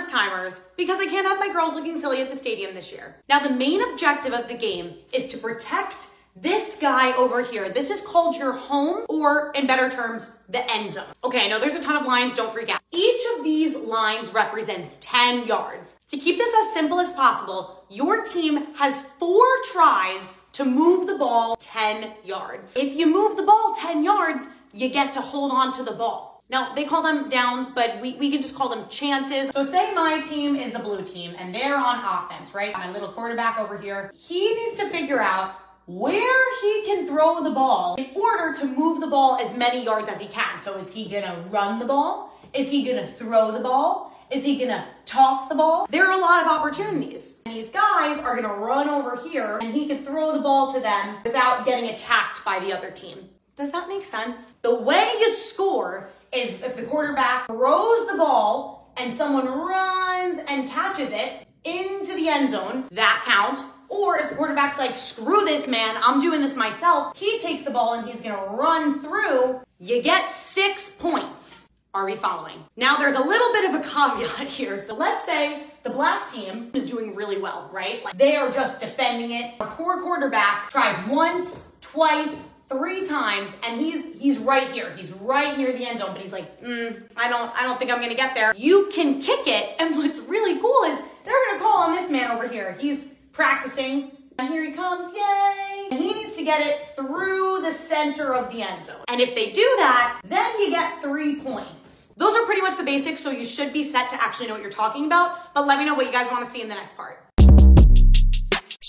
first timers because I can't have my girls looking silly at the stadium this year. Now, the main objective of the game is to protect this guy over here. This is called your home, or in better terms, the end zone. Okay, I know there's a ton of lines, don't freak out. Each of these lines represents 10 yards. To keep this as simple as possible, your team has four tries to move the ball 10 yards. If you move the ball 10 yards, you get to hold on to the ball. Now, they call them downs, but we, we can just call them chances. So say my team is the blue team and they're on offense, right? My little quarterback over here. He needs to figure out where he can throw the ball in order to move the ball as many yards as he can. So is he gonna run the ball? Is he gonna throw the ball? Is he gonna toss the ball? There are a lot of opportunities. And these guys are gonna run over here and he can throw the ball to them without getting attacked by the other team. Does that make sense? The way you score is if the quarterback throws the ball and someone runs and catches it into the end zone, that counts. Or if the quarterback's like, screw this man, I'm doing this myself, he takes the ball and he's gonna run through, you get six points. Are we following? Now there's a little bit of a caveat here. So let's say the black team is doing really well, right? Like they are just defending it. A poor quarterback tries once, twice, three times, and he's he's right here. He's right near the end zone, but he's like, mm, I don't I don't think I'm gonna get there. You can kick it, and what's really cool is they're gonna call on this man over here. He's practicing. And here he comes, yay! And he needs to get it through the center of the end zone. And if they do that, then you get three points. Those are pretty much the basics, so you should be set to actually know what you're talking about. But let me know what you guys want to see in the next part.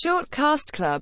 Short Cast Club